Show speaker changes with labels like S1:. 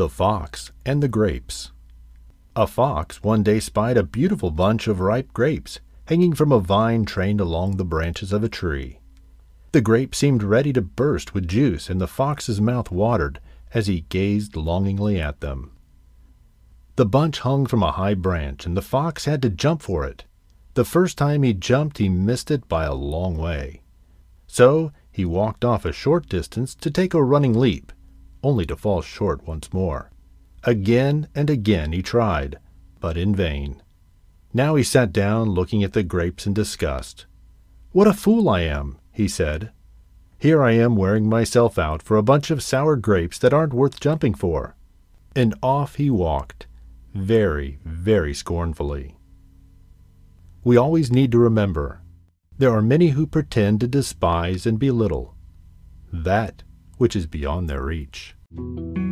S1: The Fox and the Grapes A fox one day spied a beautiful bunch of ripe grapes hanging from a vine trained along the branches of a tree. The grapes seemed ready to burst with juice, and the fox's mouth watered as he gazed longingly at them. The bunch hung from a high branch, and the fox had to jump for it. The first time he jumped, he missed it by a long way. So he walked off a short distance to take a running leap only to fall short once more. Again and again he tried, but in vain. Now he sat down looking at the grapes in disgust. What a fool I am, he said. Here I am wearing myself out for a bunch of sour grapes that aren't worth jumping for. And off he walked, very, very scornfully. We always need to remember there are many who pretend to despise and belittle that which is beyond their reach. Thank you.